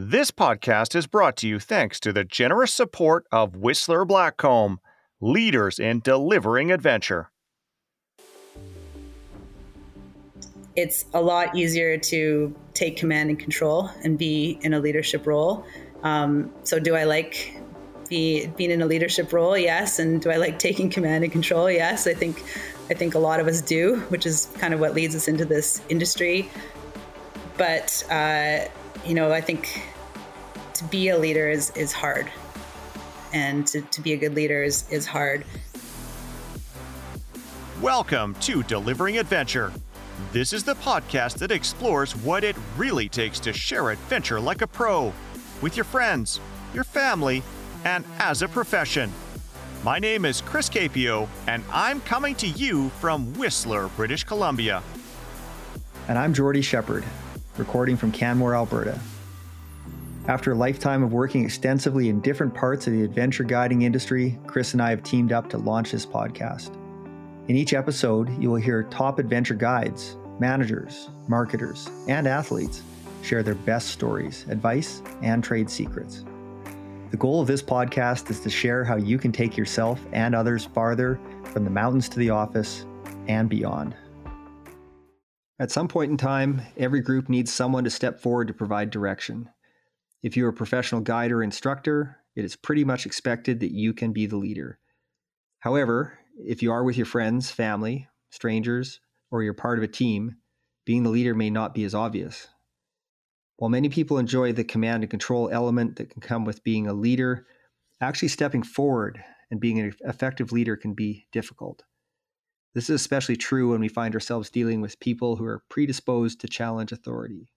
This podcast is brought to you thanks to the generous support of Whistler Blackcomb, leaders in delivering adventure. It's a lot easier to take command and control and be in a leadership role. Um, so, do I like be, being in a leadership role? Yes. And do I like taking command and control? Yes. I think I think a lot of us do, which is kind of what leads us into this industry. But uh, you know, I think to be a leader is is hard, and to, to be a good leader is is hard. Welcome to Delivering Adventure. This is the podcast that explores what it really takes to share adventure like a pro with your friends, your family, and as a profession. My name is Chris Kaipio, and I'm coming to you from Whistler, British Columbia. And I'm Jordy Shepherd, recording from Canmore, Alberta. After a lifetime of working extensively in different parts of the adventure guiding industry, Chris and I have teamed up to launch this podcast. In each episode, you will hear top adventure guides, managers, marketers, and athletes share their best stories, advice, and trade secrets. The goal of this podcast is to share how you can take yourself and others farther from the mountains to the office and beyond. At some point in time, every group needs someone to step forward to provide direction. If you're a professional guide or instructor, it is pretty much expected that you can be the leader. However, if you are with your friends, family, strangers, or you're part of a team, being the leader may not be as obvious. While many people enjoy the command and control element that can come with being a leader, actually stepping forward and being an effective leader can be difficult. This is especially true when we find ourselves dealing with people who are predisposed to challenge authority.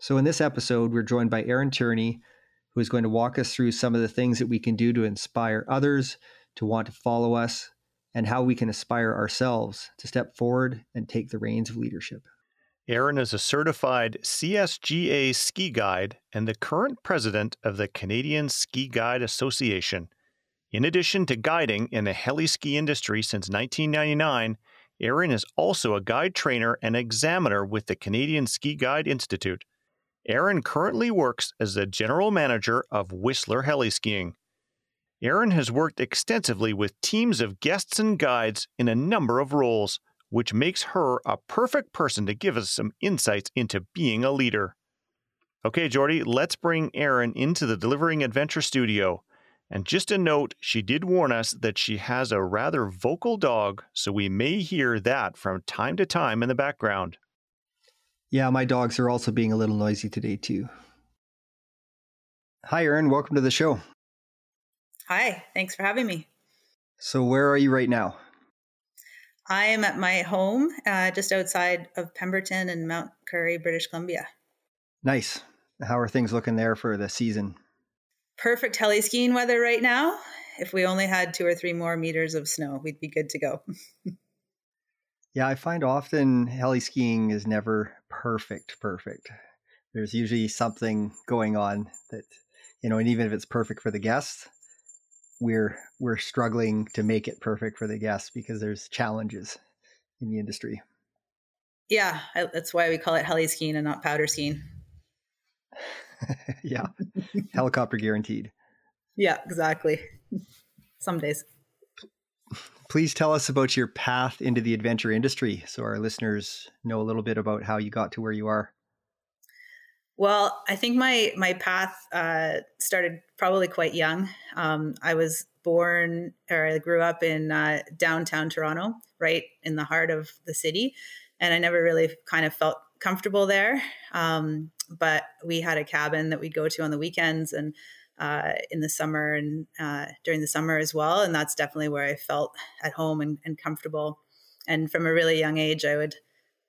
So, in this episode, we're joined by Erin Tierney, who is going to walk us through some of the things that we can do to inspire others to want to follow us and how we can aspire ourselves to step forward and take the reins of leadership. Aaron is a certified CSGA ski guide and the current president of the Canadian Ski Guide Association. In addition to guiding in the heli ski industry since 1999, Erin is also a guide trainer and examiner with the Canadian Ski Guide Institute. Erin currently works as the general manager of Whistler Heli Skiing. Erin has worked extensively with teams of guests and guides in a number of roles which makes her a perfect person to give us some insights into being a leader. Okay, Jordy, let's bring Erin into the Delivering Adventure studio. And just a note, she did warn us that she has a rather vocal dog, so we may hear that from time to time in the background. Yeah, my dogs are also being a little noisy today, too. Hi, Erin. Welcome to the show. Hi. Thanks for having me. So, where are you right now? I am at my home uh, just outside of Pemberton in Mount Currie, British Columbia. Nice. How are things looking there for the season? Perfect heli skiing weather right now. If we only had two or three more meters of snow, we'd be good to go. yeah, I find often heli skiing is never perfect, perfect. There's usually something going on that, you know, and even if it's perfect for the guests, we're we're struggling to make it perfect for the guests because there's challenges in the industry. Yeah, I, that's why we call it heli skiing and not powder skiing. yeah, helicopter guaranteed. Yeah, exactly. Some days. Please tell us about your path into the adventure industry so our listeners know a little bit about how you got to where you are. Well, I think my my path uh, started probably quite young. Um, I was born or I grew up in uh, downtown Toronto, right in the heart of the city, and I never really kind of felt comfortable there. Um, but we had a cabin that we'd go to on the weekends and uh, in the summer and uh, during the summer as well, and that's definitely where I felt at home and, and comfortable. And from a really young age, I would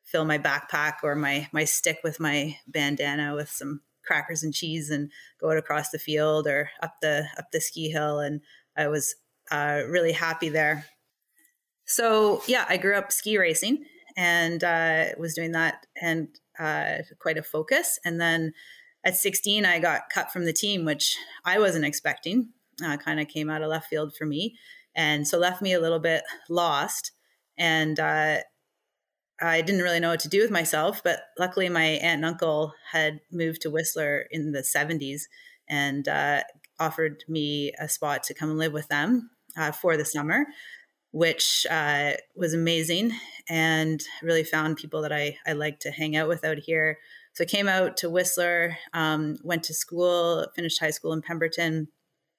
fill my backpack or my my stick with my bandana with some crackers and cheese and go out across the field or up the up the ski hill and I was uh, really happy there. So yeah, I grew up ski racing and uh, was doing that and uh, quite a focus. And then at 16, I got cut from the team, which I wasn't expecting. Uh, kind of came out of left field for me, and so left me a little bit lost. And uh, I didn't really know what to do with myself, but luckily my aunt and uncle had moved to Whistler in the 70s and uh, offered me a spot to come and live with them uh, for the summer, which uh, was amazing and really found people that I, I like to hang out with out here. So I came out to Whistler, um, went to school, finished high school in Pemberton,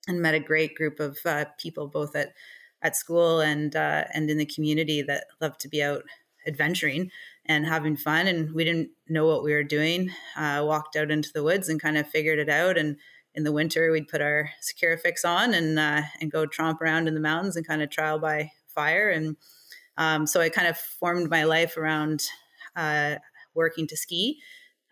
and met a great group of uh, people both at at school and uh, and in the community that loved to be out adventuring and having fun. And we didn't know what we were doing. Uh, walked out into the woods and kind of figured it out. And in the winter, we'd put our Securifix on and uh, and go tromp around in the mountains and kind of trial by fire. And um, so I kind of formed my life around uh, working to ski.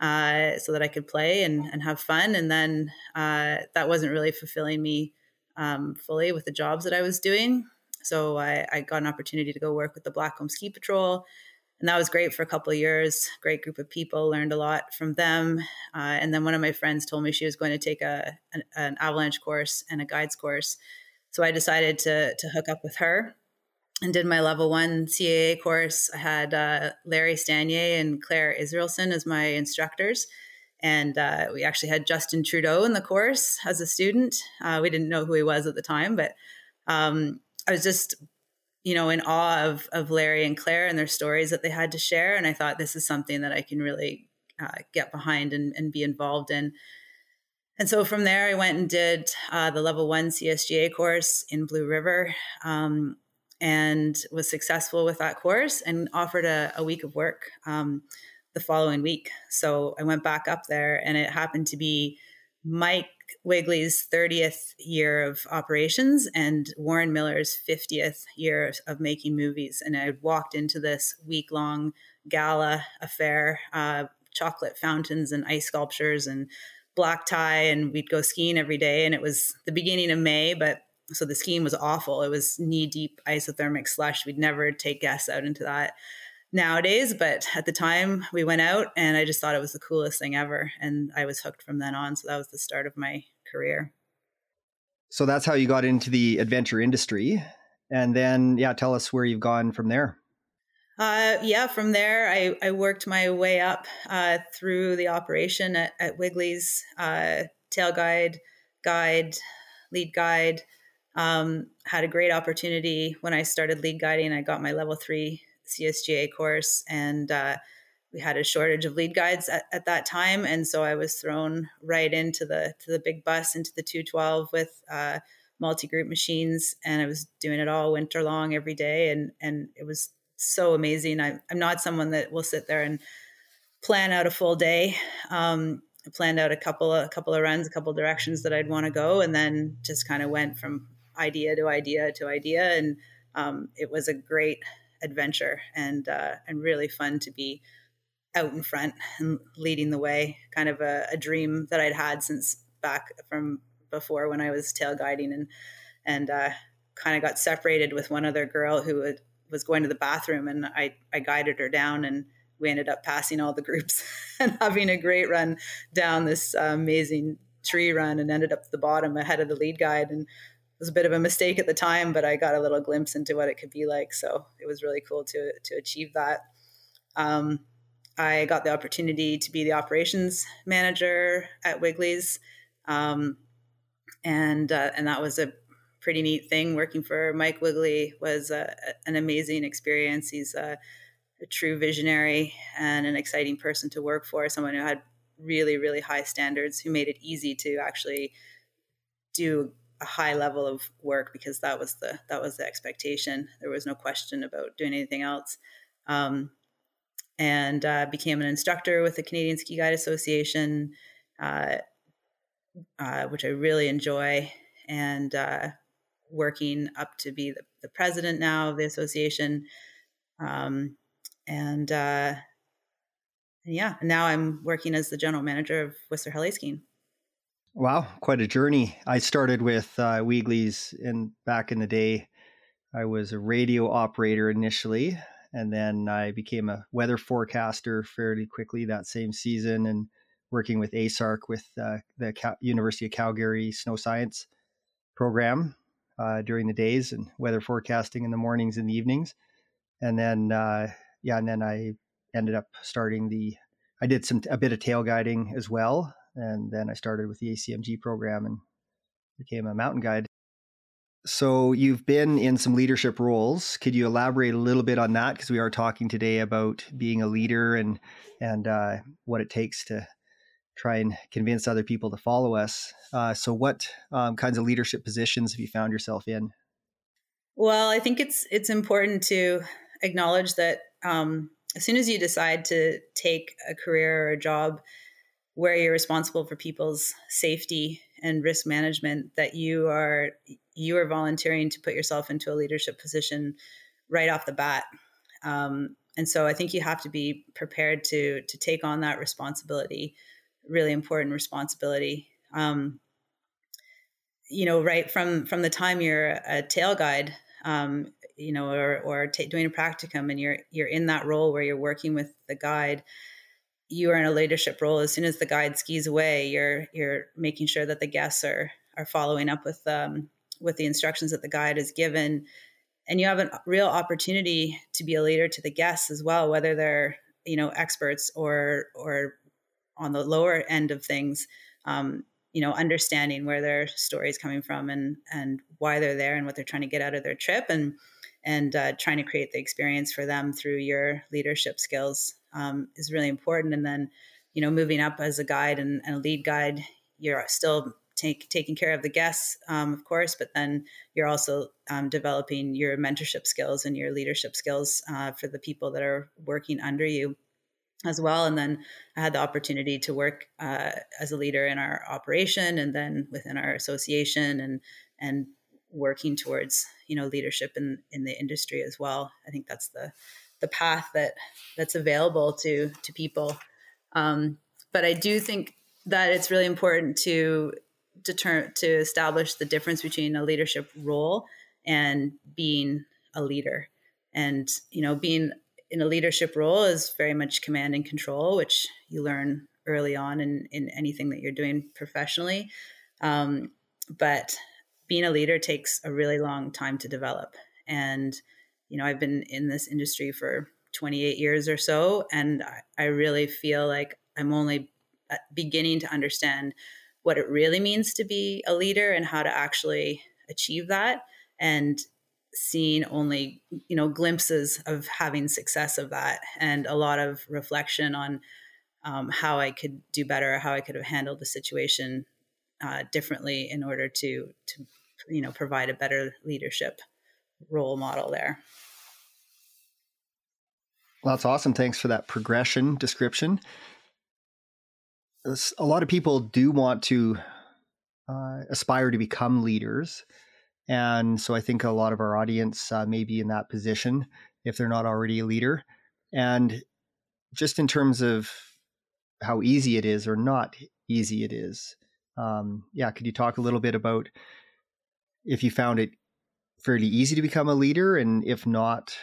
Uh, so that I could play and, and have fun. And then uh, that wasn't really fulfilling me um, fully with the jobs that I was doing. So I, I, got an opportunity to go work with the Blackcomb Ski Patrol. And that was great for a couple of years. Great group of people, learned a lot from them. Uh, and then one of my friends told me she was going to take a, an, an avalanche course and a guides course. So I decided to, to hook up with her and did my level one CAA course. I had uh, Larry Stanier and Clair Israelson as my instructors. And uh, we actually had Justin Trudeau in the course as a student. Uh, we didn't know who he was at the time, but um, I was just, you know, in awe of of Larry and Claire and their stories that they had to share. And I thought this is something that I can really uh, get behind and, and be involved in. And so from there, I went and did uh, the level one CSGA course in Blue River um, and was successful with that course and offered a, a week of work um, the following week. So I went back up there, and it happened to be Mike Wiegele's 30th year of operations and Warren Miller's 50th year of making movies. And I walked into this week long gala affair, uh, chocolate fountains and ice sculptures and black tie. And we'd go skiing every day. And it was the beginning of May, but so the skiing was awful. It was knee deep isothermic slush. We'd never take guests out into that nowadays, but at the time we went out and I just thought it was the coolest thing ever. And I was hooked from then on. So that was the start of my career. So that's how you got into the adventure industry. And then, yeah, tell us where you've gone from there. Uh, yeah, from there, I, I worked my way up uh, through the operation at, at Wiegele's, uh, tail guide, guide, lead guide. Um, had a great opportunity when I started lead guiding. I got my level three CSGA course, and uh, we had a shortage of lead guides at, at, that time, and so I was thrown right into the to the big bus into the 212 with uh, multi group machines, and I was doing it all winter long every day, and and it was so amazing. I, I'm not someone that will sit there and plan out a full day. Um, I planned out a couple a couple of runs, a couple of directions that I'd want to go, and then just kind of went from idea to idea to idea, and um, it was a great adventure and uh, and really fun to be out in front and leading the way. Kind of a, a dream that I'd had since back from before when I was tail guiding and and uh, kind of got separated with one other girl who was going to the bathroom and I I guided her down and we ended up passing all the groups and having a great run down this uh, amazing tree run and ended up at the bottom ahead of the lead guide and was a bit of a mistake at the time, but I got a little glimpse into what it could be like. So it was really cool to to achieve that. Um, I got the opportunity to be the operations manager at Wiegele's, um, and uh, and that was a pretty neat thing. Working for Mike Wiegele was uh, an amazing experience. He's a, a true visionary and an exciting person to work for. Someone who had really really high standards, who made it easy to actually do a high level of work because that was the that was the expectation. There was no question about doing anything else. Um, and uh, became an instructor with the Canadian Ski Guide Association, uh, uh, which I really enjoy, and uh, working up to be the, the, president now of the association. Um, and uh, yeah, now I'm working as the general manager of Whistler Heli Skiing. Wow, quite a journey. I started with uh, Wiegele's in back in the day. I was a radio operator initially, and then I became a weather forecaster fairly quickly that same season, and working with ASARC with uh, the Cal- University of Calgary Snow Science program uh, during the days, and weather forecasting in the mornings and the evenings. And then uh, yeah, and then I ended up starting the. I did some a bit of tail guiding as well, and then I started with the ACMG program and became a mountain guide. So you've been in some leadership roles. Could you elaborate a little bit on that? Because we are talking today about being a leader and and uh, what it takes to try and convince other people to follow us. Uh, so, what um, kinds of leadership positions have you found yourself in? Well, I think it's it's important to acknowledge that um, as soon as you decide to take a career or a job where you're responsible for people's safety and risk management, that you are you are volunteering to put yourself into a leadership position right off the bat. Um, and so I think you have to be prepared to to take on that responsibility, really important responsibility. Um, you know, right from from the time you're a tail guide, um, you know, or or t- doing a practicum, and you're you're in that role where you're working with the guide. You are in a leadership role. As soon as the guide skis away, you're you're making sure that the guests are are following up with um, with the instructions that the guide is given, and you have a real opportunity to be a leader to the guests as well, whether they're you know experts or or on the lower end of things. Um, you know understanding where their story is coming from and and why they're there and what they're trying to get out of their trip and and uh, trying to create the experience for them through your leadership skills um, is really important and then you know moving up as a guide and, and a lead guide you're still take, taking care of the guests um, of course but then you're also um, developing your mentorship skills and your leadership skills uh, for the people that are working under you as well. And then I had the opportunity to work uh, as a leader in our operation and then within our association and and working towards you know leadership in in the industry as well. I think that's the the path that that's available to to people. Um, but I do think that it's really important to deter to establish the difference between a leadership role and being a leader and you know being in a leadership role is very much command and control, which you learn early on in, in anything that you're doing professionally. Um, but being a leader takes a really long time to develop. And, you know, I've been in this industry for 28 years or so, and I, I really feel like I'm only uh, beginning to understand what it really means to be a leader and how to actually achieve that. And seeing only you know glimpses of having success of that and a lot of reflection on um, how i could do better how i could have handled the situation uh, differently in order to to you know provide a better leadership role model there. Well that's awesome. Thanks for that progression description. A lot of people do want to uh, aspire to become leaders. And so I think a lot of our audience uh, may be in that position if they're not already a leader. And just in terms of how easy it is or not easy it is, um, yeah, could you talk a little bit about if you found it fairly easy to become a leader, and if not,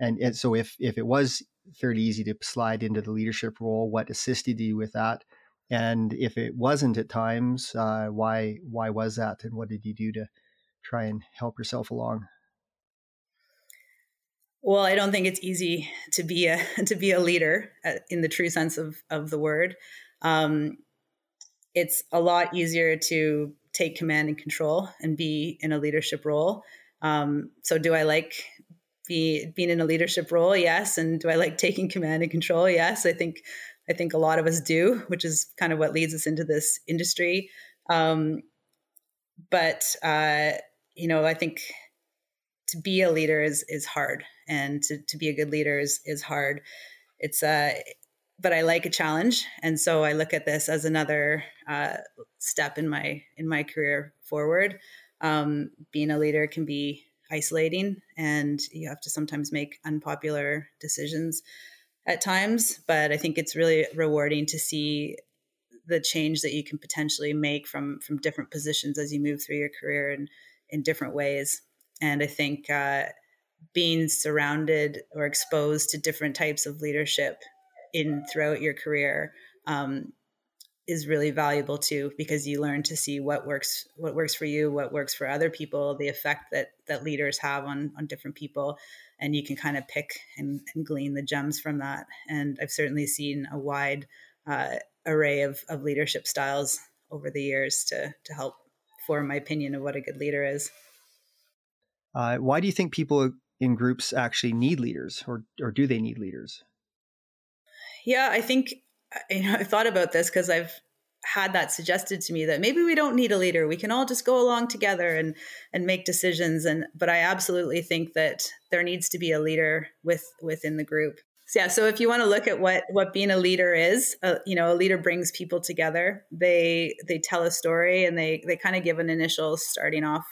and, and so if if it was fairly easy to slide into the leadership role, what assisted you with that? And if it wasn't at times, uh, why why was that, and what did you do to try and help yourself along? Well, I don't think it's easy to be a to be a leader uh, in the true sense of of the word. Um, it's a lot easier to take command and control and be in a leadership role. Um, so, do I like be being in a leadership role? Yes, and do I like taking command and control? Yes, I think I think a lot of us do, which is kind of what leads us into this industry. Um, but uh, you know, I think to be a leader is is hard, and to to be a good leader is is hard. It's uh, but I like a challenge, and so I look at this as another uh, step in my in my career forward. Um, being a leader can be isolating, and you have to sometimes make unpopular decisions at times. But I think it's really rewarding to see the change that you can potentially make from from different positions as you move through your career and in different ways. And I think uh, being surrounded or exposed to different types of leadership in throughout your career um, is really valuable too because you learn to see what works what works for you what works for other people the effect that that leaders have on on different people and you can kind of pick and, and glean the gems from that. And I've certainly seen a wide uh, array of, of leadership styles over the years to to help form my opinion of what a good leader is. Uh, why do you think people in groups actually need leaders, or or do they need leaders? Yeah, I think you know I thought about this because I've had that suggested to me that maybe we don't need a leader. We can all just go along together and and make decisions. And but i absolutely think that there needs to be a leader with within the group. So, yeah so if you want to look at what what being a leader is uh, you know a leader brings people together. They they tell a story and they they kind of give an initial starting off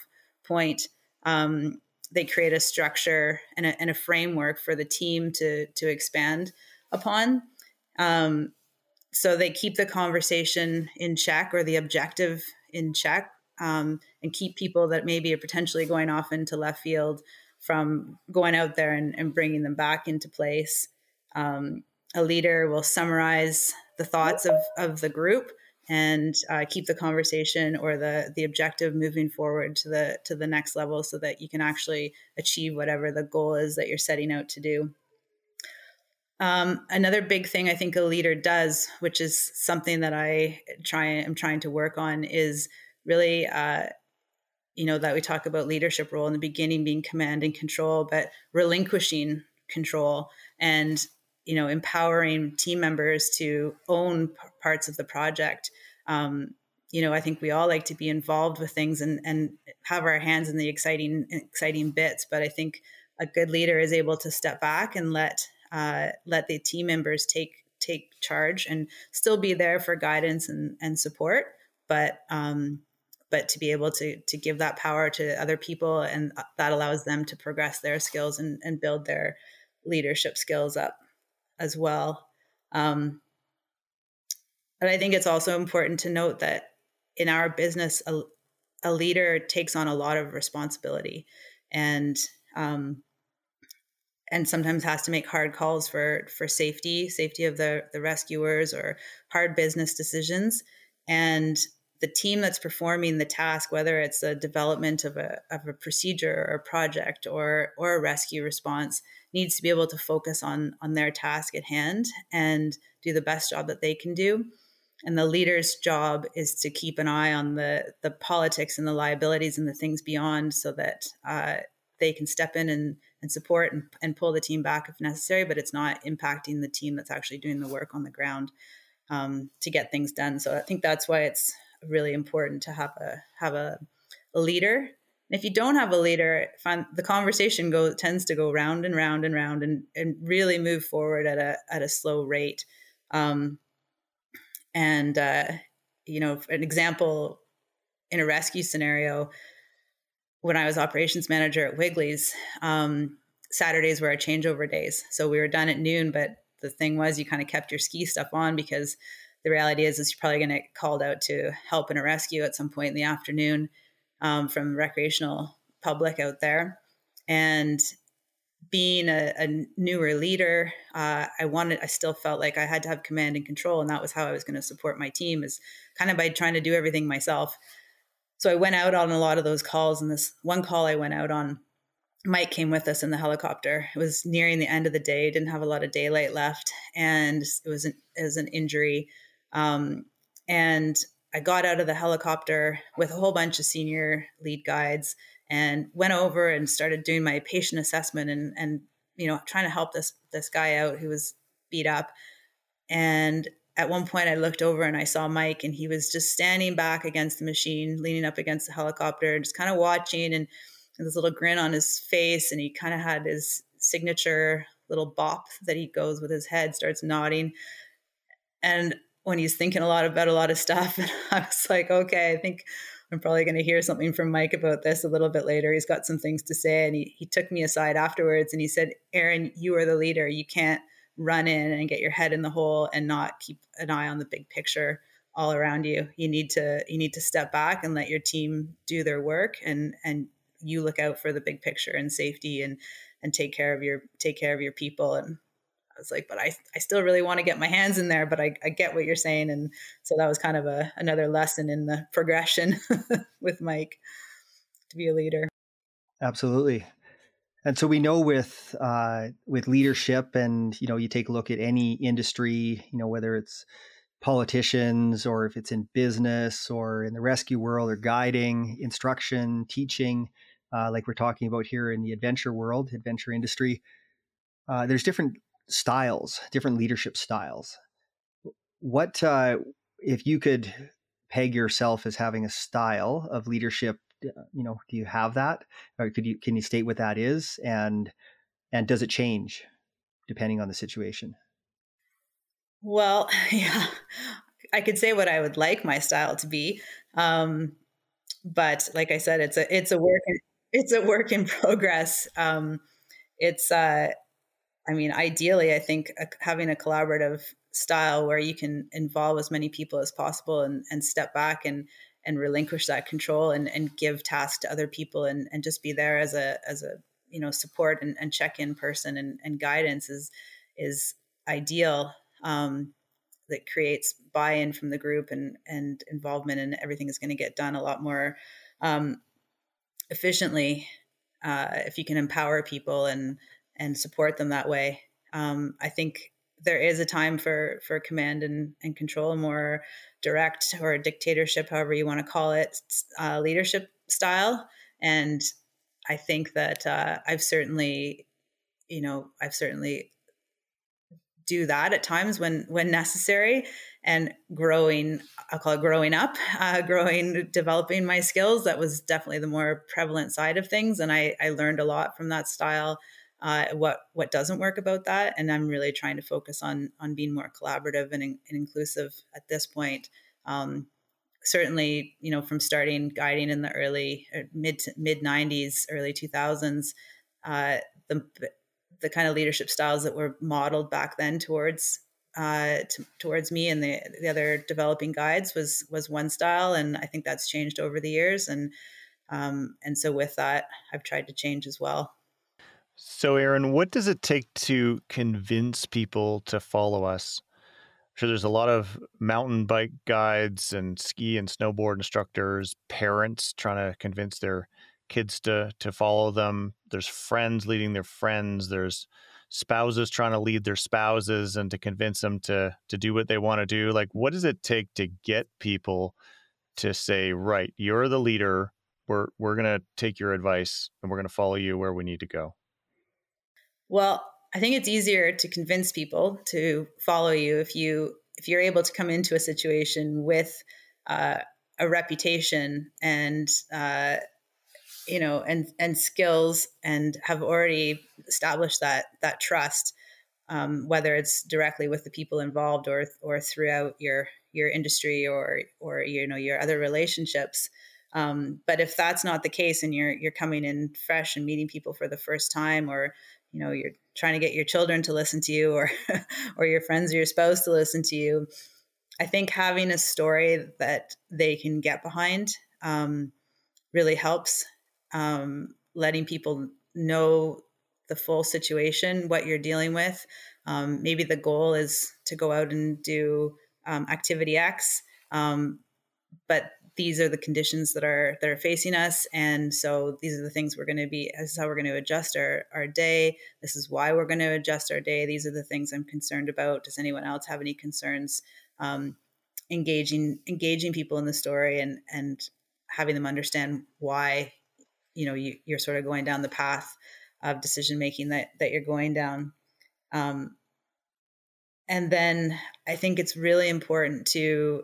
point. Um, they create a structure and a, and a framework for the team to to expand upon. Um, so they keep the conversation in check or the objective in check um, and keep people that maybe are potentially going off into left field from going out there and, and bringing them back into place. Um, a leader will summarize the thoughts of, of the group and uh, keep the conversation or the the objective moving forward to the to the next level so that you can actually achieve whatever the goal is that you're setting out to do. Um, another big thing I think a leader does, which is something that I try am trying to work on, is really, uh, you know, that we talk about leadership role in the beginning being command and control, but relinquishing control and you know empowering team members to own p- parts of the project. Um, you know, I think we all like to be involved with things and and have our hands in the exciting exciting bits, but I think a good leader is able to step back and let uh, let the team members take take charge and still be there for guidance and, and support but um, but to be able to to give that power to other people and uh, that allows them to progress their skills and, and build their leadership skills up as well. Um, but i think it's also important to note that in our business a, a leader takes on a lot of responsibility and um, and sometimes has to make hard calls for for safety safety of the the rescuers or hard business decisions. And the team that's performing the task whether it's the development of a, of a procedure or a project or or a rescue response needs to be able to focus on on their task at hand and do the best job that they can do. And the leader's job is to keep an eye on the the politics and the liabilities and the things beyond so that uh, they can step in and and support and, and pull the team back if necessary, but it's not impacting the team that's actually doing the work on the ground um, to get things done. So I think that's why it's really important to have a have a, a leader. And if you don't have a leader, find the conversation go tends to go round and round and round and, and really move forward at a at a slow rate. Um, and uh, you know, an example in a rescue scenario, when I was operations manager at Wiegele's, um, Saturdays were our changeover days. So we were done at noon, but the thing was you kind of kept your ski stuff on because the reality is, is you're probably going to get called out to help in a rescue at some point in the afternoon um, from recreational public out there. And being a, a newer leader, uh, I wanted, I still felt like I had to have command and control. And that was how I was going to support my team is kind of by trying to do everything myself so I went out on a lot of those calls. And this one call I went out on, Mike came with us in the helicopter. It was nearing the end of the day, didn't have a lot of daylight left, and it was an, it was an injury. Um, and I got out of the helicopter with a whole bunch of senior lead guides and went over and started doing my patient assessment and and you know trying to help this this guy out who was beat up. And at one point I looked over and I saw Mike and he was just standing back against the machine, leaning up against the helicopter, just kind of watching and this little grin on his face. And he kind of had his signature little bop that he goes with his head, starts nodding. And when he's thinking a lot about a lot of stuff, and I was like, okay, I think I'm probably going to hear something from Mike about this a little bit later. He's got some things to say. And he, he took me aside afterwards and he said, Erin, you are the leader. You can't run in and get your head in the hole and not keep an eye on the big picture all around you. You need to you need to step back and let your team do their work and and you look out for the big picture and safety and and take care of your take care of your people and I was like, but I, I still really want to get my hands in there, but I, I get what you're saying. And so that was kind of a, another lesson in the progression with Mike to be a leader. Absolutely. And so we know with uh, with leadership, and you know, you take a look at any industry, you know, whether it's politicians or if it's in business or in the rescue world or guiding, instruction, teaching, uh, like we're talking about here in the adventure world, adventure industry. Uh, there's different styles, different leadership styles. What uh, if you could peg yourself as having a style of leadership? Uh, you know, do you have that, or could you can you state what that is, and and does it change depending on the situation? Well, yeah, I could say what I would like my style to be, um, but like I said, it's a it's a work in, it's a work in progress. Um, it's uh, I mean, ideally, I think having a collaborative style where you can involve as many people as possible and, and step back and and relinquish that control and, and give tasks to other people and, and just be there as a as a you know support and, and check in person and, and guidance is is ideal um, that creates buy-in from the group and and involvement and everything is going to get done a lot more um, efficiently uh, if you can empower people and and support them that way. Um, I think there is a time for for command and, and control, more direct or dictatorship, however you want to call it, uh, leadership style. And I think that uh, I've certainly, you know, I've certainly do that at times when when necessary and growing i'll call it growing up uh, growing developing my skills that was definitely the more prevalent side of things and i i learned a lot from that style uh, what what doesn't work about that and i'm really trying to focus on on being more collaborative and, and inclusive at this point um, certainly you know from starting guiding in the early er, mid mid 90s early 2000s uh, the the kind of leadership styles that were modeled back then towards uh, t- towards me and the the other developing guides was was one style, and I think that's changed over the years, and um, and so with that, I've tried to change as well. So, Erin, what does it take to convince people to follow us? I'm sure there's a lot of mountain bike guides and ski and snowboard instructors, parents trying to convince their kids to to follow them. There's friends leading their friends. There's spouses trying to lead their spouses and to convince them to to do what they want to do. Like, what does it take to get people to say, right, you're the leader. We're we're gonna take your advice and we're gonna follow you where we need to go. Well, I think it's easier to convince people to follow you if you if you're able to come into a situation with uh, a reputation and uh, you know and and skills and have already established that that trust um, whether it's directly with the people involved or or throughout your your industry or or you know your other relationships. Um, but if that's not the case and you're you're coming in fresh and meeting people for the first time or you know you're trying to get your children to listen to you or or your friends or your spouse to listen to you i think having a story that they can get behind um, really helps um, letting people know the full situation, what you're dealing with. Um, maybe the goal is to go out and do um, activity X, um, but these are the conditions that are that are facing us, and so these are the things we're going to be. This is how we're going to adjust our our day. This is why we're going to adjust our day. These are the things I'm concerned about. Does anyone else have any concerns? Um, engaging engaging people in the story and and having them understand why you know you, are sort of going down the path of decision making that that you're going down um, and then i think it's really important to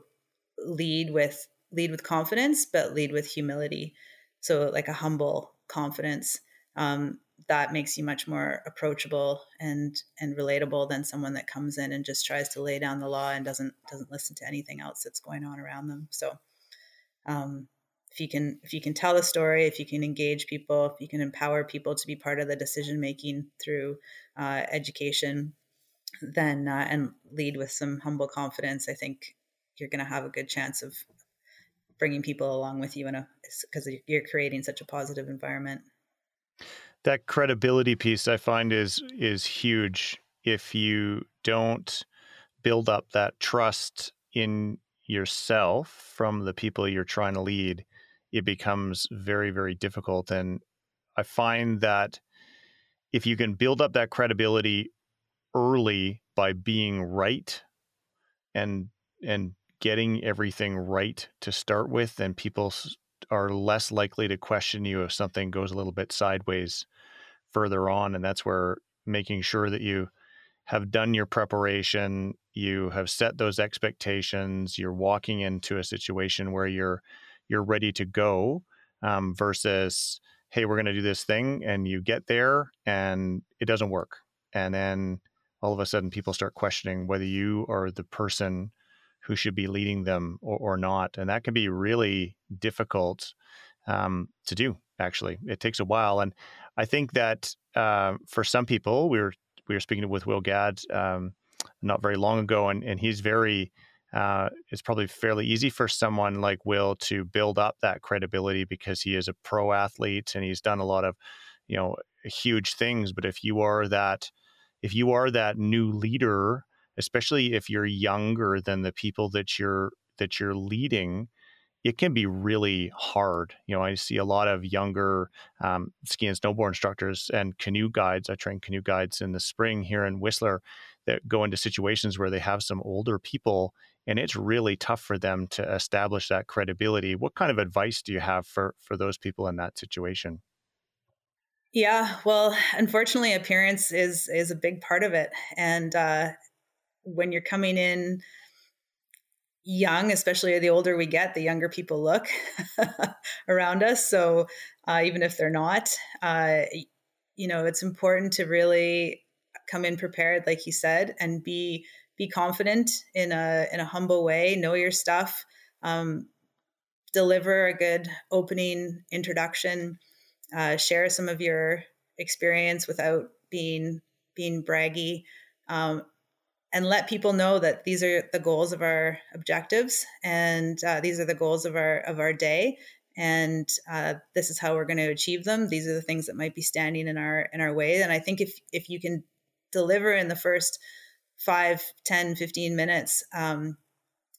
lead with lead with confidence but lead with humility. So like a humble confidence um, that makes you much more approachable and and relatable than someone that comes in and just tries to lay down the law and doesn't doesn't listen to anything else that's going on around them. So um, if you can if you can tell the story if you can engage people if you can empower people to be part of the decision making through uh, education then uh, and lead with some humble confidence i think you're going to have a good chance of bringing people along with you in a because you're creating such a positive environment. That credibility piece i find is is huge. If you don't build up that trust in yourself from the people you're trying to lead it becomes very very difficult. And i find that if you can build up that credibility early by being right and and getting everything right to start with, then people are less likely to question you if something goes a little bit sideways further on. And that's where making sure that you have done your preparation, you have set those expectations, you're walking into a situation where you're you're ready to go um, versus hey we're going to do this thing and you get there and it doesn't work and then all of a sudden people start questioning whether you are the person who should be leading them or, or not and that can be really difficult um, to do actually it takes a while and i think that uh, for some people we were we were speaking with will gadd um, not very long ago and, and he's very uh, it's probably fairly easy for someone like Will to build up that credibility because he is a pro athlete and he's done a lot of, you know, huge things. But if you are that, if you are that new leader, especially if you're younger than the people that you're that you're leading, it can be really hard. You know, I see a lot of younger um, ski and snowboard instructors and canoe guides. I train canoe guides in the spring here in Whistler that go into situations where they have some older people and it's really tough for them to establish that credibility. What kind of advice do you have for for those people in that situation? Yeah, well, unfortunately, appearance is is a big part of it, and uh, when you're coming in young, especially the older we get, the younger people look around us. So uh, even if they're not, uh, you know, it's important to really come in prepared, like you said, and be be confident in a in a humble way, know your stuff, um, deliver a good opening introduction, uh, share some of your experience without being being braggy, um, and let people know that these are the goals of our objectives and uh, these are the goals of our of our day. And uh, this is how we're going to achieve them. These are the things that might be standing in our in our way. And i think if if you can deliver in the first 5 10 15 minutes um,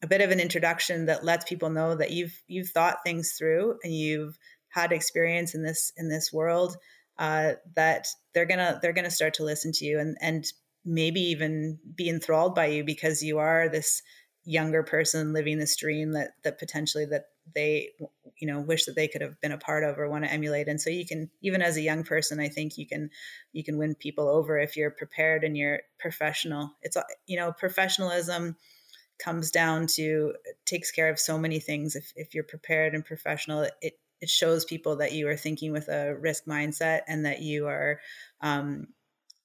a bit of an introduction that lets people know that you've you've thought things through and you've had experience in this in this world uh, that they're gonna they're gonna start to listen to you and and maybe even be enthralled by you because you are this younger person living this dream that that potentially that they you know wish that they could have been a part of or want to emulate. And so you can even as a young person i think you can you can win people over if you're prepared and you're professional. It's you know professionalism comes down to takes care of so many things. If, if you're prepared and professional it it shows people that you are thinking with a risk mindset and that you are um,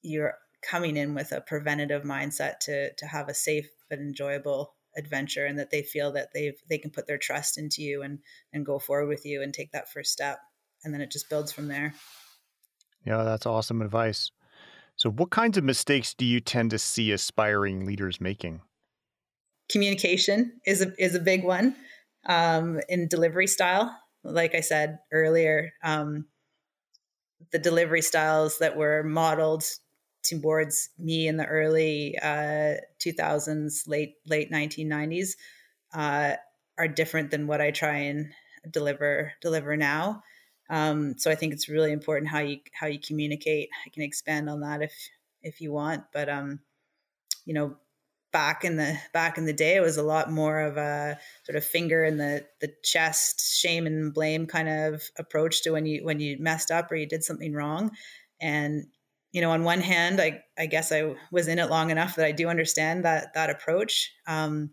you're coming in with a preventative mindset to to have a safe but enjoyable adventure and that they feel that they've they can put their trust into you and and go forward with you and take that first step. And then it just builds from there. Yeah that's awesome advice. So what kinds of mistakes do you tend to see aspiring leaders making? Communication is a is a big one um, in delivery style. Like i said earlier um, the delivery styles that were modeled towards me in the early uh, 2000s, late late 1990s, uh, are different than what I try and deliver deliver now. Um, so I think it's really important how you how you communicate. I can expand on that if if you want, but um, you know, back in the back in the day, it was a lot more of a sort of finger in the the chest, shame and blame kind of approach to when you when you messed up or you did something wrong, and you know, on one hand, I, I guess I was in it long enough that I do understand that that approach. Um,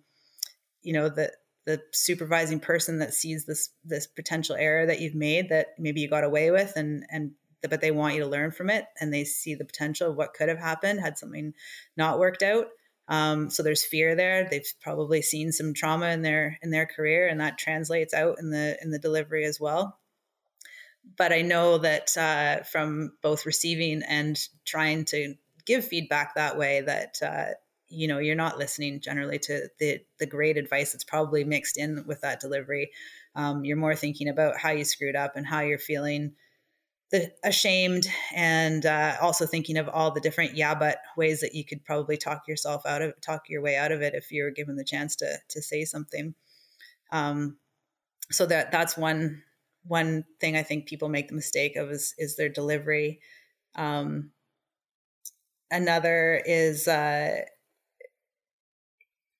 you know, the the supervising person that sees this this potential error that you've made that maybe you got away with, and and but they want you to learn from it, and they see the potential of what could have happened had something not worked out. Um, so there's fear there. They've probably seen some trauma in their in their career, and that translates out in the in the delivery as well but I know that uh, from both receiving and trying to give feedback that way, that uh, you know you're not listening generally to the the great advice that's probably mixed in with that delivery. Um, you're more thinking about how you screwed up and how you're feeling the, ashamed, and uh, also thinking of all the different yeah but ways that you could probably talk yourself out of talk your way out of it if you were given the chance to to say something. Um, so that that's one one thing I think people make the mistake of is is their delivery. Um, another is uh,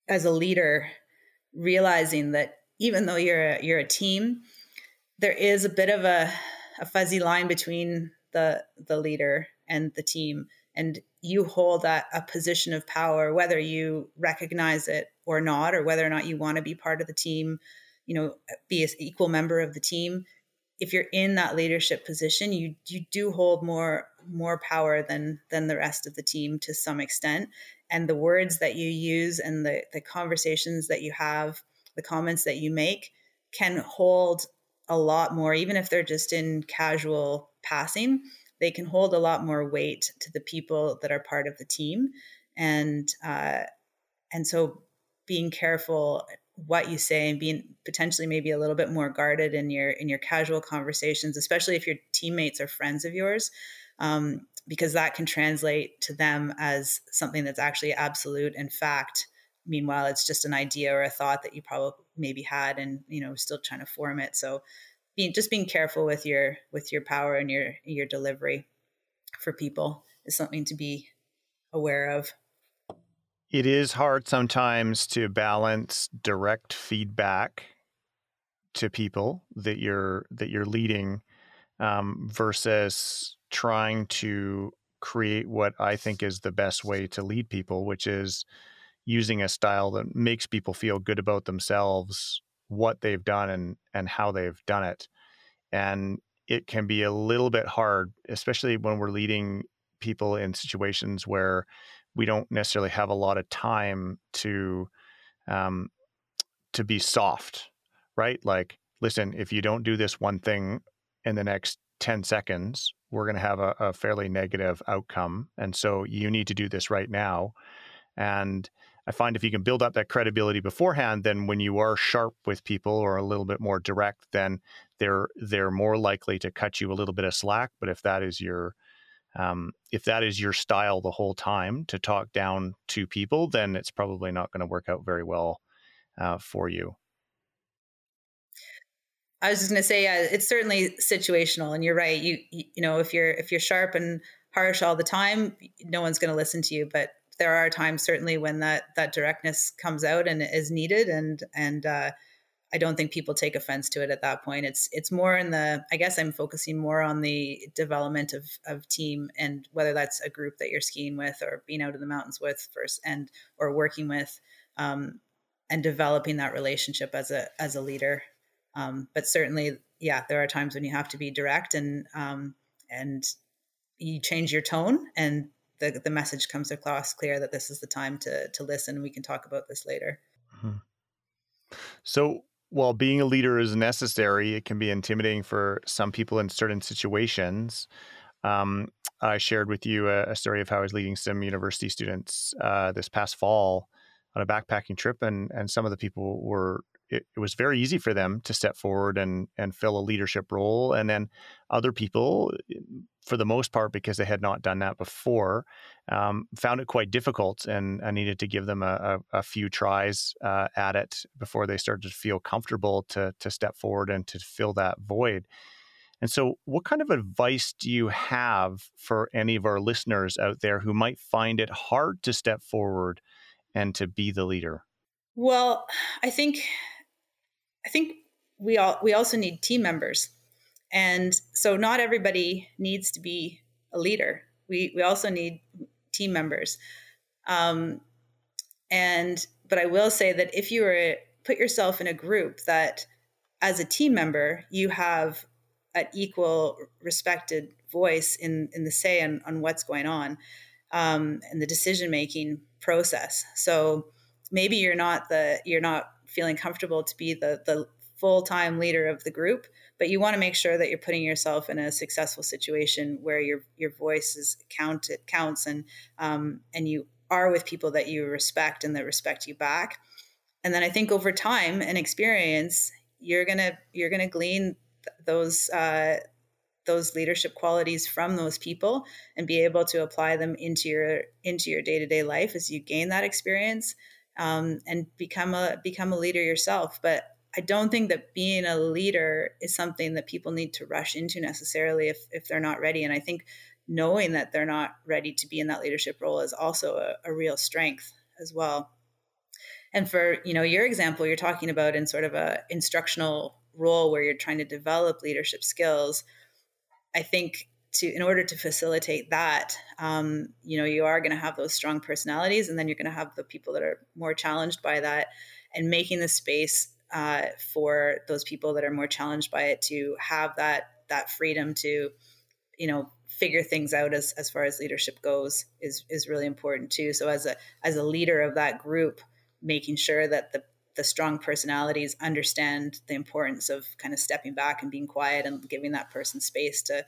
as a leader realizing that even though you're a, you're a team, there is a bit of a, a fuzzy line between the the leader and the team, and you hold a, a position of power, whether you recognize it or not, or whether or not you want to be part of the team, you know, be an equal member of the team. If you're in that leadership position, you you do hold more more power than than the rest of the team to some extent and the words that you use and the, the conversations that you have, the comments that you make can hold a lot more, even if they're just in casual passing, they can hold a lot more weight to the people that are part of the team. And, uh, and so being careful what you say and being potentially maybe a little bit more guarded in your in your casual conversations especially if your teammates are friends of yours um, because that can translate to them as something that's actually absolute and fact. Meanwhile, it's just an idea or a thought that you probably maybe had, and you know, still trying to form it. So, being just being careful with your with your power and your your delivery for people is something to be aware of. It is hard sometimes to balance direct feedback to people that you're that you're leading um, versus trying to create what I think is the best way to lead people, which is using a style that makes people feel good about themselves, what they've done and and how they've done it. And it can be a little bit hard, especially when we're leading people in situations where we don't necessarily have a lot of time to um, to be soft, right? Like, listen, if you don't do this one thing in the next 10 seconds, we're going to have a, a, fairly negative outcome. And so you need to do this right now. And I find if you can build up that credibility beforehand, then when you are sharp with people or a little bit more direct, then they're they're more likely to cut you a little bit of slack. But if that is your um, if that is your style the whole time to talk down to people, then it's probably not going to work out very well uh, for you. I was just going to say, uh, it's certainly situational, and you're right. You, you know, if you're if you're sharp and harsh all the time, no one's going to listen to you. But there are times certainly when that that directness comes out and is needed, and and uh, I don't think people take offense to it at that point. It's it's more in the. I guess I'm focusing more on the development of of team and whether that's a group that you're skiing with or being out in the mountains with first, and or working with, um, and developing that relationship as a as a leader. Um, but certainly, yeah, there are times when you have to be direct and um, and you change your tone and the, the message comes across clear that this is the time to to listen. We can talk about this later. Mm-hmm. So while being a leader is necessary, it can be intimidating for some people in certain situations. Um, I shared with you a, a, story of how I was leading some university students uh, this past fall on a backpacking trip, and and some of the people were it, it, was very easy for them to step forward and and fill a leadership role and then other people for the most part because they had not done that before um, found it quite difficult and i needed to give them a, a, a few tries uh, at it before they started to feel comfortable to to step forward and to fill that void. And so what kind of advice do you have for any of our listeners out there who might find it hard to step forward and to be the leader? Well i think I think we all we also need team members. And so not everybody needs to be a leader. We we also need team members. Um, and but I will say that if you were put yourself in a group that as a team member you have an equal respected voice in in the say on, on what's going on um, and the decision making process. So maybe you're not the you're not feeling comfortable to be the the full-time leader of the group but you want to make sure that you're putting yourself in a successful situation where your your voice is counted counts and um, and you are with people that you respect and that respect you back. And then i think over time and experience you're gonna you're gonna glean those uh, those leadership qualities from those people and be able to apply them into your into your day-to-day life as you gain that experience um, and become a become a leader yourself. But I don't think that being a leader is something that people need to rush into necessarily if if they're not ready. And I think knowing that they're not ready to be in that leadership role is also a, a real strength as well and for you know your example you're talking about in sort of a instructional role where you're trying to develop leadership skills i think to in order to facilitate that um, you know you are going to have those strong personalities and then you're going to have the people that are more challenged by that and making the space uh, for those people that are more challenged by it to have that that freedom to you know figure things out as as far as leadership goes is is really important too. So as a as a leader of that group making sure that the the strong personalities understand the importance of kind of stepping back and being quiet and giving that person space to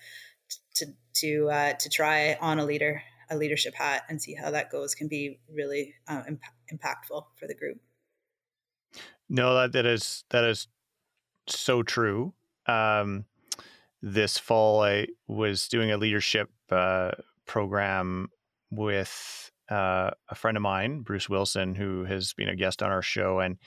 to to uh, to try on a leader a leadership hat and see how that goes can be really uh, imp- impactful for the group. No, that that is that is so true. Um, this fall, I was doing a leadership uh, program with uh, a friend of mine, Bruce Wilson, who has been a guest on our show, and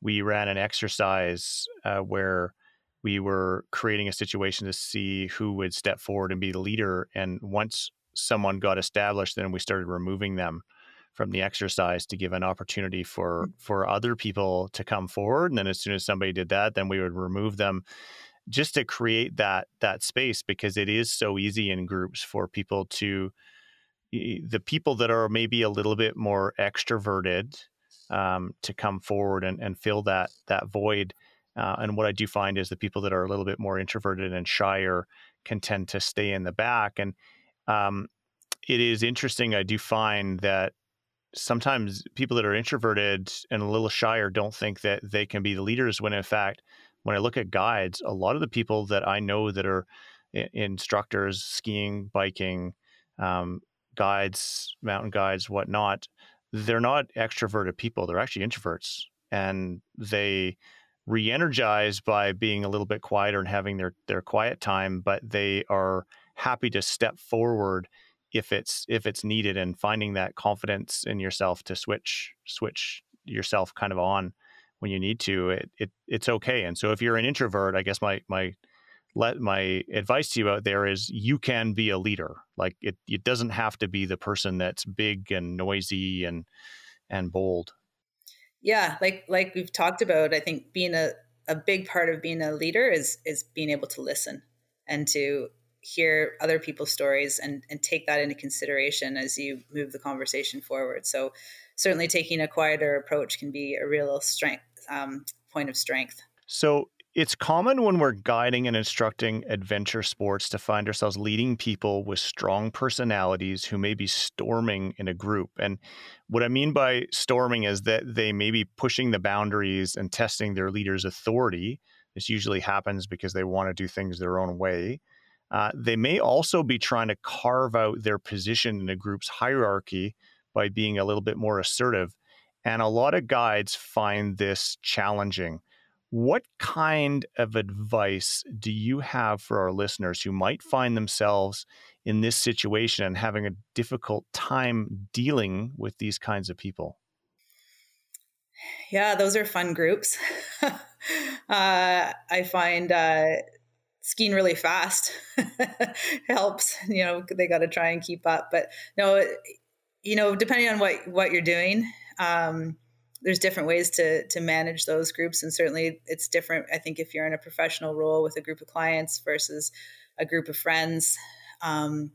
we ran an exercise uh, where we were creating a situation to see who would step forward and be the leader. And once someone got established, then we started removing them from the exercise to give an opportunity for mm. for other people to come forward. And then as soon as somebody did that, then we would remove them just to create that that space because it is so easy in groups for people to the people that are maybe a little bit more extroverted um, to come forward and, and fill that that void uh, and what I do find is the people that are a little bit more introverted and shyer can tend to stay in the back. And um, it is interesting. I do find that sometimes people that are introverted and a little shyer don't think that they can be the leaders. When in fact, when I look at guides, a lot of the people that I know that are instructors, skiing, biking, um, guides, mountain guides, whatnot, they're not extroverted people. They're actually introverts, and they re-energized by being a little bit quieter and having their their quiet time but they are happy to step forward if it's if it's needed and finding that confidence in yourself to switch switch yourself kind of on when you need to it, it it's okay. And so if you're an introvert i guess my my let my advice to you out there is you can be a leader. Like it it doesn't have to be the person that's big and noisy and and bold yeah, like like we've talked about, I think being a a big part of being a leader is is being able to listen and to hear other people's stories and and take that into consideration as you move the conversation forward. So certainly taking a quieter approach can be a real strength um, point of strength. So it's common when we're guiding and instructing adventure sports to find ourselves leading people with strong personalities who may be storming in a group. And what I mean by storming is that they may be pushing the boundaries and testing their leader's authority. This usually happens because they want to do things their own way. Uh, they may also be trying to carve out their position in a group's hierarchy by being a little bit more assertive. And a lot of guides find this challenging. What kind of advice do you have for our listeners who might find themselves in this situation and having a difficult time dealing with these kinds of people? Yeah, those are fun groups. uh, I find uh, skiing really fast helps. You know, they got to try and keep up. But no, you know, depending on what what you're doing, um, there's different ways to to manage those groups and certainly it's different i think if you're in a professional role with a group of clients versus a group of friends. Um,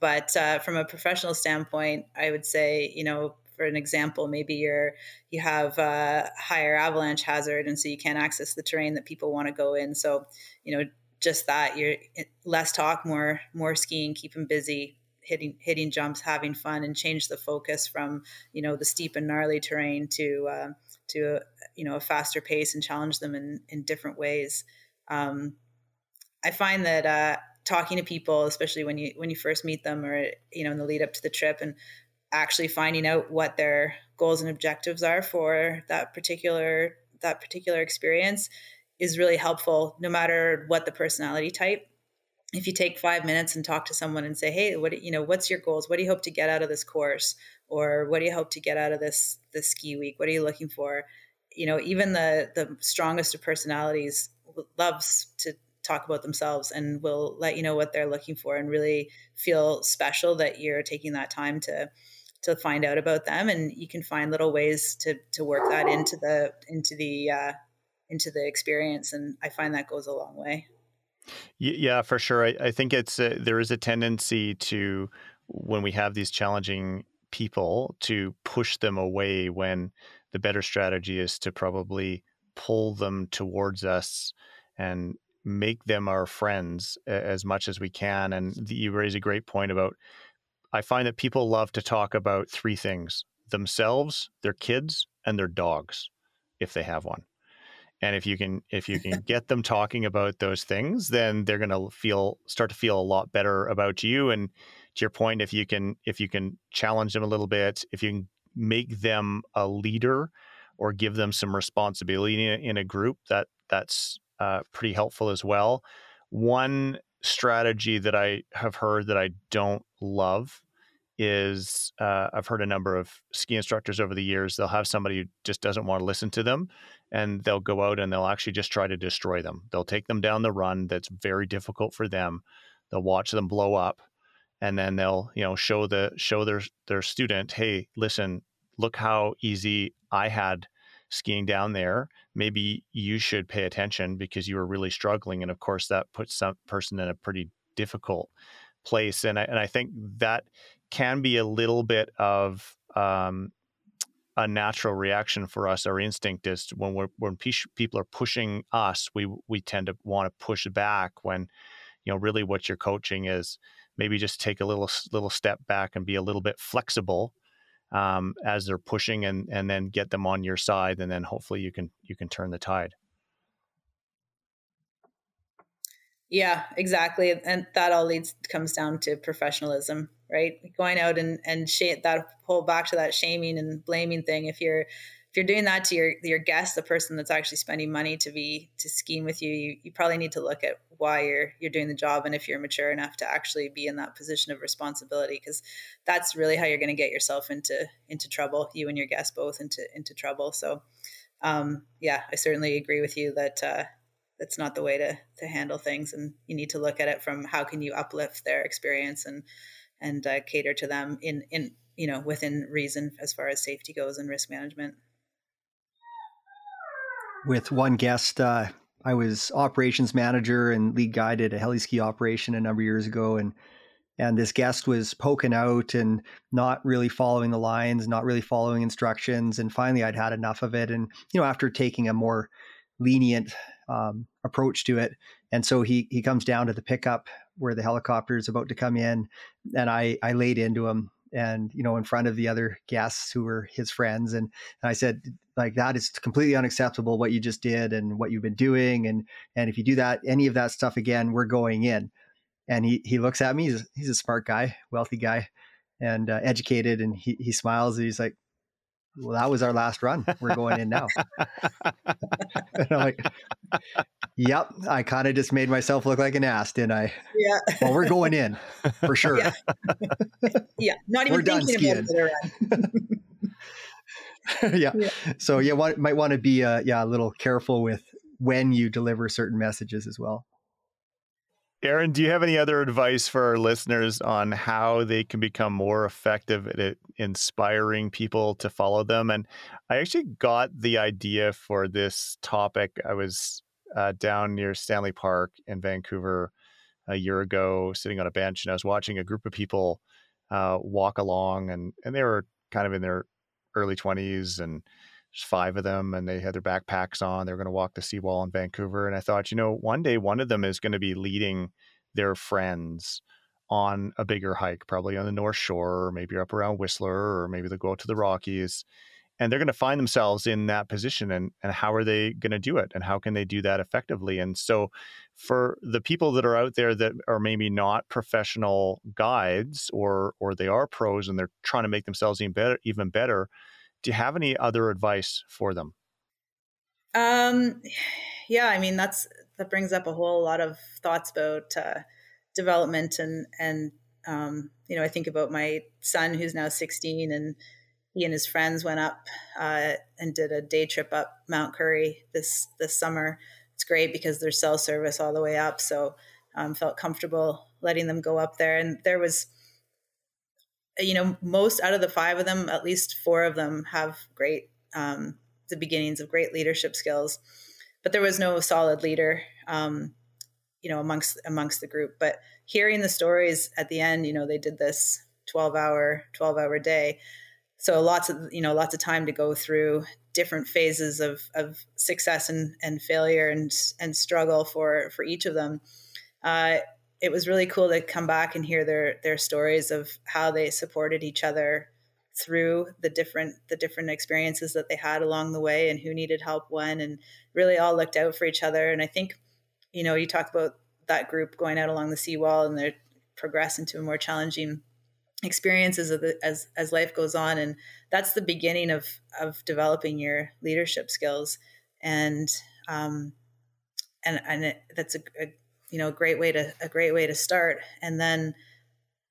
but uh, from a professional standpoint i would say you know for an example maybe you're you have a higher avalanche hazard and so you can't access the terrain that people want to go in. So you know just that you're less talk more more skiing keep them busy hitting hitting jumps, having fun, and change the focus from you know the steep and gnarly terrain to uh, to you know a faster pace and challenge them in in different ways. Um, I find that uh, talking to people, especially when you when you first meet them, or you know in the lead up to the trip, and actually finding out what their goals and objectives are for that particular that particular experience is really helpful no matter what the personality type if you take five minutes and talk to someone and say, "Hey, what you know, what's your goals? What do you hope to get out of this course, or what do you hope to get out of this this ski week? What are you looking for?" You know, even the the strongest of personalities loves to talk about themselves and will let you know what they're looking for and really feel special that you're taking that time to to find out about them and you can find little ways to to work that into the into the uh, into the experience and i find that goes a long way yeah for sure i, I think it's a, there is a tendency to when we have these challenging people to push them away when the better strategy is to probably pull them towards us and make them our friends as much as we can. And you raise a great point about I find that people love to talk about three things themselves, their kids, and their dogs, if they have one. And if you can if you can get them talking about those things, then they're gonna feel start to feel a lot better about you. And to your point, if you can if you can challenge them a little bit, if you can make them a leader or give them some responsibility in a, group, that that's uh, pretty helpful as well. One strategy that I have heard that I don't love is uh, I've heard a number of ski instructors over the years. They'll have somebody who just doesn't want to listen to them, and they'll go out and they'll actually just try to destroy them. They'll take them down the run that's very difficult for them. They'll watch them blow up, and then they'll you know show the show their their student, hey, listen, look how easy I had skiing down there, maybe you should pay attention because you were really struggling. And of course, that puts some person in a pretty difficult place. And I, and I think that can be a little bit of um, a natural reaction for us. Our instinct is when we're, when people are pushing us, we we tend to want to push back. When you know really what you're coaching is maybe just take a little little step back and be a little bit flexible um, as they're pushing and and then get them on your side and then hopefully you can you can turn the tide yeah exactly and that all leads comes down to professionalism right going out and and sh- that whole back to that shaming and blaming thing if you're if you're doing that to your your guest, the person that's actually spending money to be to skiing with you, you, you probably need to look at why you're you're doing the job and if you're mature enough to actually be in that position of responsibility because that's really how you're going to get yourself into into trouble, you and your guest both into into trouble. So um, yeah, I certainly agree with you that uh, that's not the way to to handle things, and you need to look at it from how can you uplift their experience and and uh, cater to them in in you know within reason as far as safety goes and risk management with one guest. Uh, I was operations manager and lead guide at a heli ski operation a number of years ago, and and this guest was poking out and not really following the lines, not really following instructions. And finally, I'd had enough of it. And you know, after taking a more lenient um, approach to it, and so he he comes down to the pickup where the helicopter is about to come in, and I I laid into him and you know in front of the other guests who were his friends and, and i said like that is completely unacceptable what you just did and what you've been doing and and if you do that any of that stuff again we're going in. And he he looks at me he's, he's a smart guy wealthy guy and uh, educated and he, he smiles and he's like well, that was our last run. We're going in now. and I'm like, yep. I kind of just made myself look like an ass, didn't I? Yeah. Well, we're going in for sure. Yeah. yeah. Not even we're done skiing. yeah. yeah. So you want, might want to be, uh, yeah, a little careful with when you deliver certain messages as well. Erin, do you have any other advice for our listeners on how they can become more effective at inspiring people to follow them? And I actually got the idea for this topic. I was uh, down near Stanley Park in Vancouver a year ago, sitting on a bench, and I was watching a group of people uh, walk along, and and they were kind of in their early twenties, and there's five of them, and they had their backpacks on. They were going to walk the seawall in Vancouver. And I thought, you know, one day one of them is going to be leading their friends on a bigger hike, probably on the North Shore, or maybe up around Whistler, or maybe they'll go to the Rockies. And they're going to find themselves in that position. And, and how are they going to do it? And how can they do that effectively? And so, for the people that are out there that are maybe not professional guides or or they are pros and they're trying to make themselves even better, even better do you have any other advice for them? Um, yeah, I mean that's that brings up a whole lot of thoughts about uh, development and and um, you know I think about my son who's now 16 and he and his friends went up uh, and did a day trip up Mount Currie this this summer it's great because there's cell service all the way up. So um, felt comfortable letting them go up there. And there was, you know, most out of the five of them, at least four of them have great, um, the beginnings of great leadership skills. But there was no solid leader, um, you know, amongst amongst the group. But hearing the stories at the end, you know, they did this 12 hour 12 hour day so lots of you know lots of time to go through different phases of of success and and failure and and struggle for for each of them uh, it was really cool to come back and hear their their stories of how they supported each other through the different the different experiences that they had along the way and who needed help when and really all looked out for each other. And i think you know you talk about that group going out along the seawall and they progress into more challenging experiences the, as as life goes on. And that's the beginning of of developing your leadership skills. And um and and it, that's a, a you know a great way to a great way to start. And then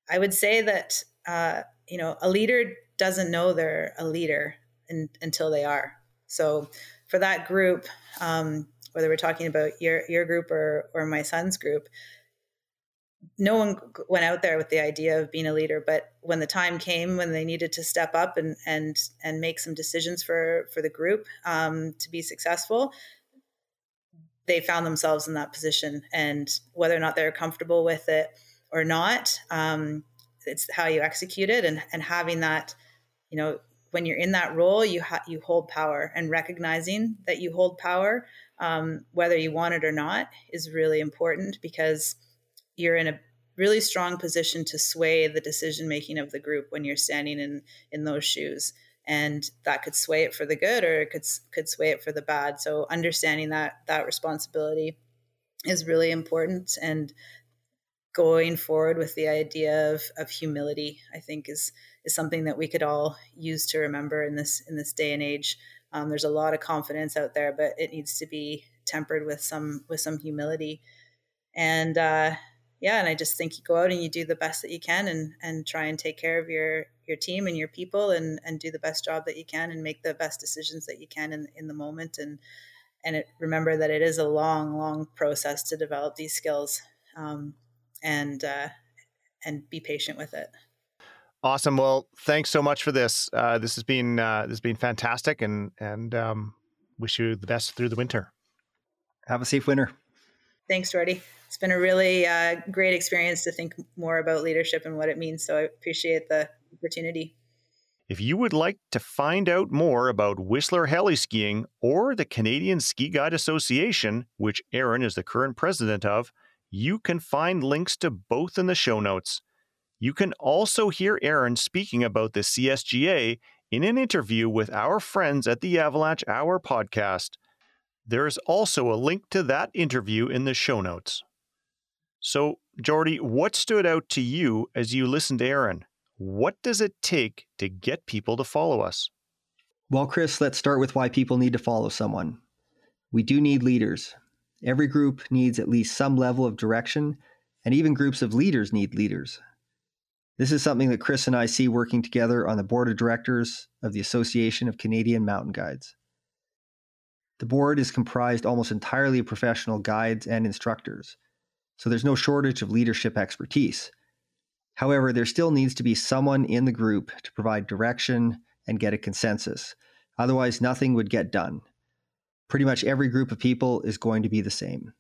i would say that uh you know a leader doesn't know they're a leader in, until they are. So for that group um whether we're talking about your your group or or my son's group no one went out there with the idea of being a leader but when the time came when they needed to step up and and and make some decisions for for the group um, to be successful they found themselves in that position and whether or not they're comfortable with it or not um, it's how you execute it. And and having that you know when you're in that role you ha- you hold power and recognizing that you hold power um, whether you want it or not is really important because you're in a really strong position to sway the decision making of the group when you're standing in in those shoes and that could sway it for the good or it could could sway it for the bad. So understanding that that responsibility is really important and going forward with the idea of, of humility i think is is something that we could all use to remember in this in this day and age. Um, there's a lot of confidence out there but it needs to be tempered with some with some humility. And uh, yeah, and I just think you go out and you do the best that you can and and try and take care of your your team and your people and and do the best job that you can and make the best decisions that you can in in the moment and and it, remember that it is a long long process to develop these skills um, and uh, and be patient with it. Awesome. Well, thanks so much for this. Uh, this has been uh, this has been fantastic, and and um, wish you the best through the winter. Have a safe winter. Thanks, Jordy it's been a really uh, great experience to think more about leadership and what it means. So I appreciate the opportunity. If you would like to find out more about Whistler Heli Skiing or the Canadian Ski Guide Association, which Erin is the current president of, you can find links to both in the show notes. You can also hear Erin speaking about the CSGA in an interview with our friends at the Avalanche Hour podcast. There is also a link to that interview in the show notes. So, Jordy, what stood out to you as you listened to Erin? What does it take to get people to follow us? Well, Chris, let's start with why people need to follow someone. We do need leaders. Every group needs at least some level of direction, and even groups of leaders need leaders. This is something that Chris and I see working together on the board of directors of the Association of Canadian Mountain Guides. The board is comprised almost entirely of professional guides and instructors so there's no shortage of leadership expertise. However, there still needs to be someone in the group to provide direction and get a consensus. Otherwise, nothing would get done. Pretty much every group of people is going to be the same.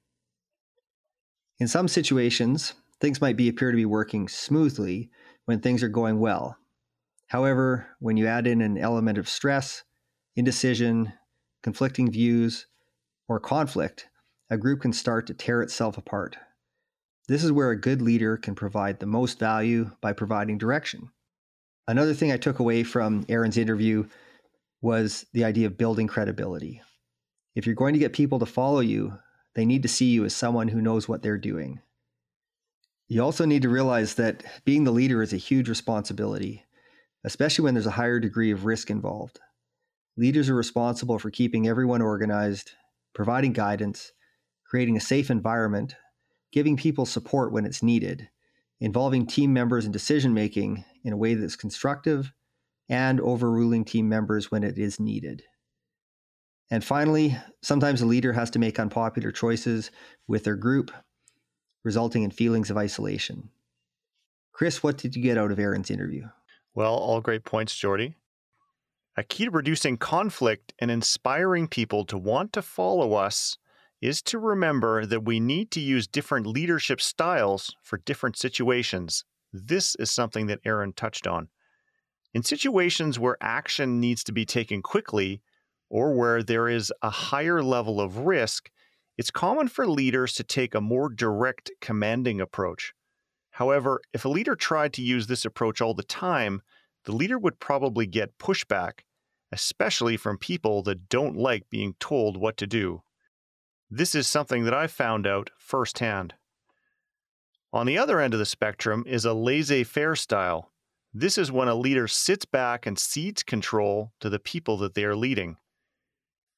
In some situations, things might be appear to be working smoothly when things are going well. However, when you add in an element of stress, indecision, conflicting views, or conflict, a group can start to tear itself apart. This is where a good leader can provide the most value by providing direction. Another thing I took away from Erin's interview was the idea of building credibility. If you're going to get people to follow you, they need to see you as someone who knows what they're doing. You also need to realize that being the leader is a huge responsibility, especially when there's a higher degree of risk involved. Leaders are responsible for keeping everyone organized, providing guidance, creating a safe environment giving people support when it's needed, involving team members in decision making in a way that's constructive, and overruling team members when it is needed. And finally, sometimes a leader has to make unpopular choices with their group, resulting in feelings of isolation. Chris, what did you get out of Erin's interview? Well, all great points, Jordy. A key to reducing conflict and inspiring people to want to follow us is to remember that we need to use different leadership styles for different situations. This is something that Erin touched on. In situations where action needs to be taken quickly or where there is a higher level of risk, it's common for leaders to take a more direct, commanding approach. However, if a leader tried to use this approach all the time, the leader would probably get pushback, especially from people that don't like being told what to do. This is something that I found out firsthand. On the other end of the spectrum is a laissez faire style. This is when a leader sits back and cedes control to the people that they are leading.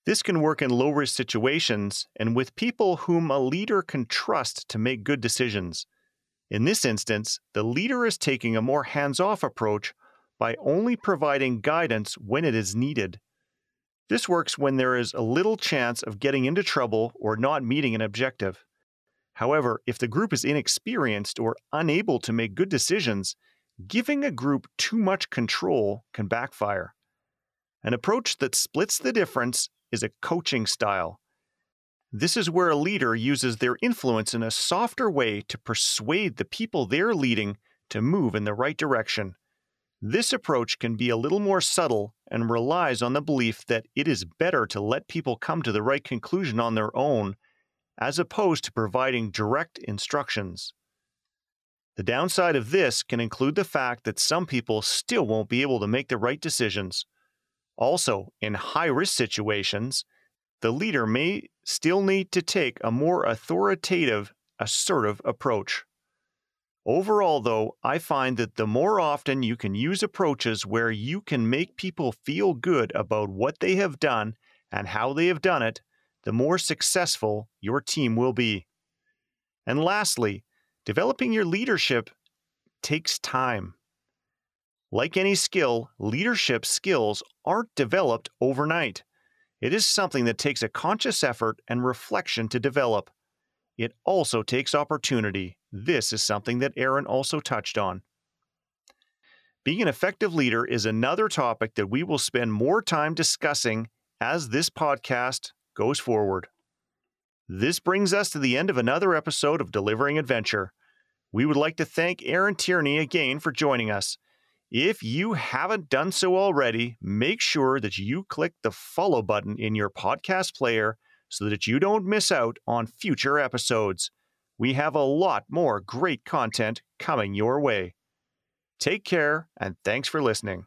This can work in low risk situations and with people whom a leader can trust to make good decisions. In this instance, the leader is taking a more hands off approach by only providing guidance when it is needed. This works when there is a little chance of getting into trouble or not meeting an objective. However, if the group is inexperienced or unable to make good decisions, giving a group too much control can backfire. An approach that splits the difference is a coaching style. This is where a leader uses their influence in a softer way to persuade the people they're leading to move in the right direction. This approach can be a little more subtle and relies on the belief that it is better to let people come to the right conclusion on their own as opposed to providing direct instructions. The downside of this can include the fact that some people still won't be able to make the right decisions. Also, in high risk situations, the leader may still need to take a more authoritative, assertive approach. Overall, though, I find that the more often you can use approaches where you can make people feel good about what they have done and how they have done it, the more successful your team will be. And lastly, developing your leadership takes time. Like any skill, leadership skills aren't developed overnight. It is something that takes a conscious effort and reflection to develop. It also takes opportunity. This is something that Erin also touched on. Being an effective leader is another topic that we will spend more time discussing as this podcast goes forward. This brings us to the end of another episode of Delivering Adventure. We would like to thank Erin Tierney again for joining us. If you haven't done so already, make sure that you click the follow button in your podcast player so that you don't miss out on future episodes. We have a lot more great content coming your way. Take care, and thanks for listening.